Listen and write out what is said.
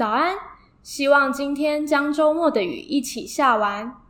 早安希望今天将周末的雨一起下完。